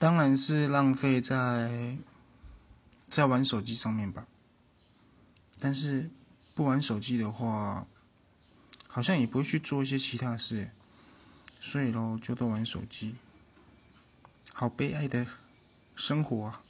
当然是浪费在在玩手机上面吧，但是不玩手机的话好像也不会去做一些其他事，所以咯就都玩手机，好悲哀的生活啊。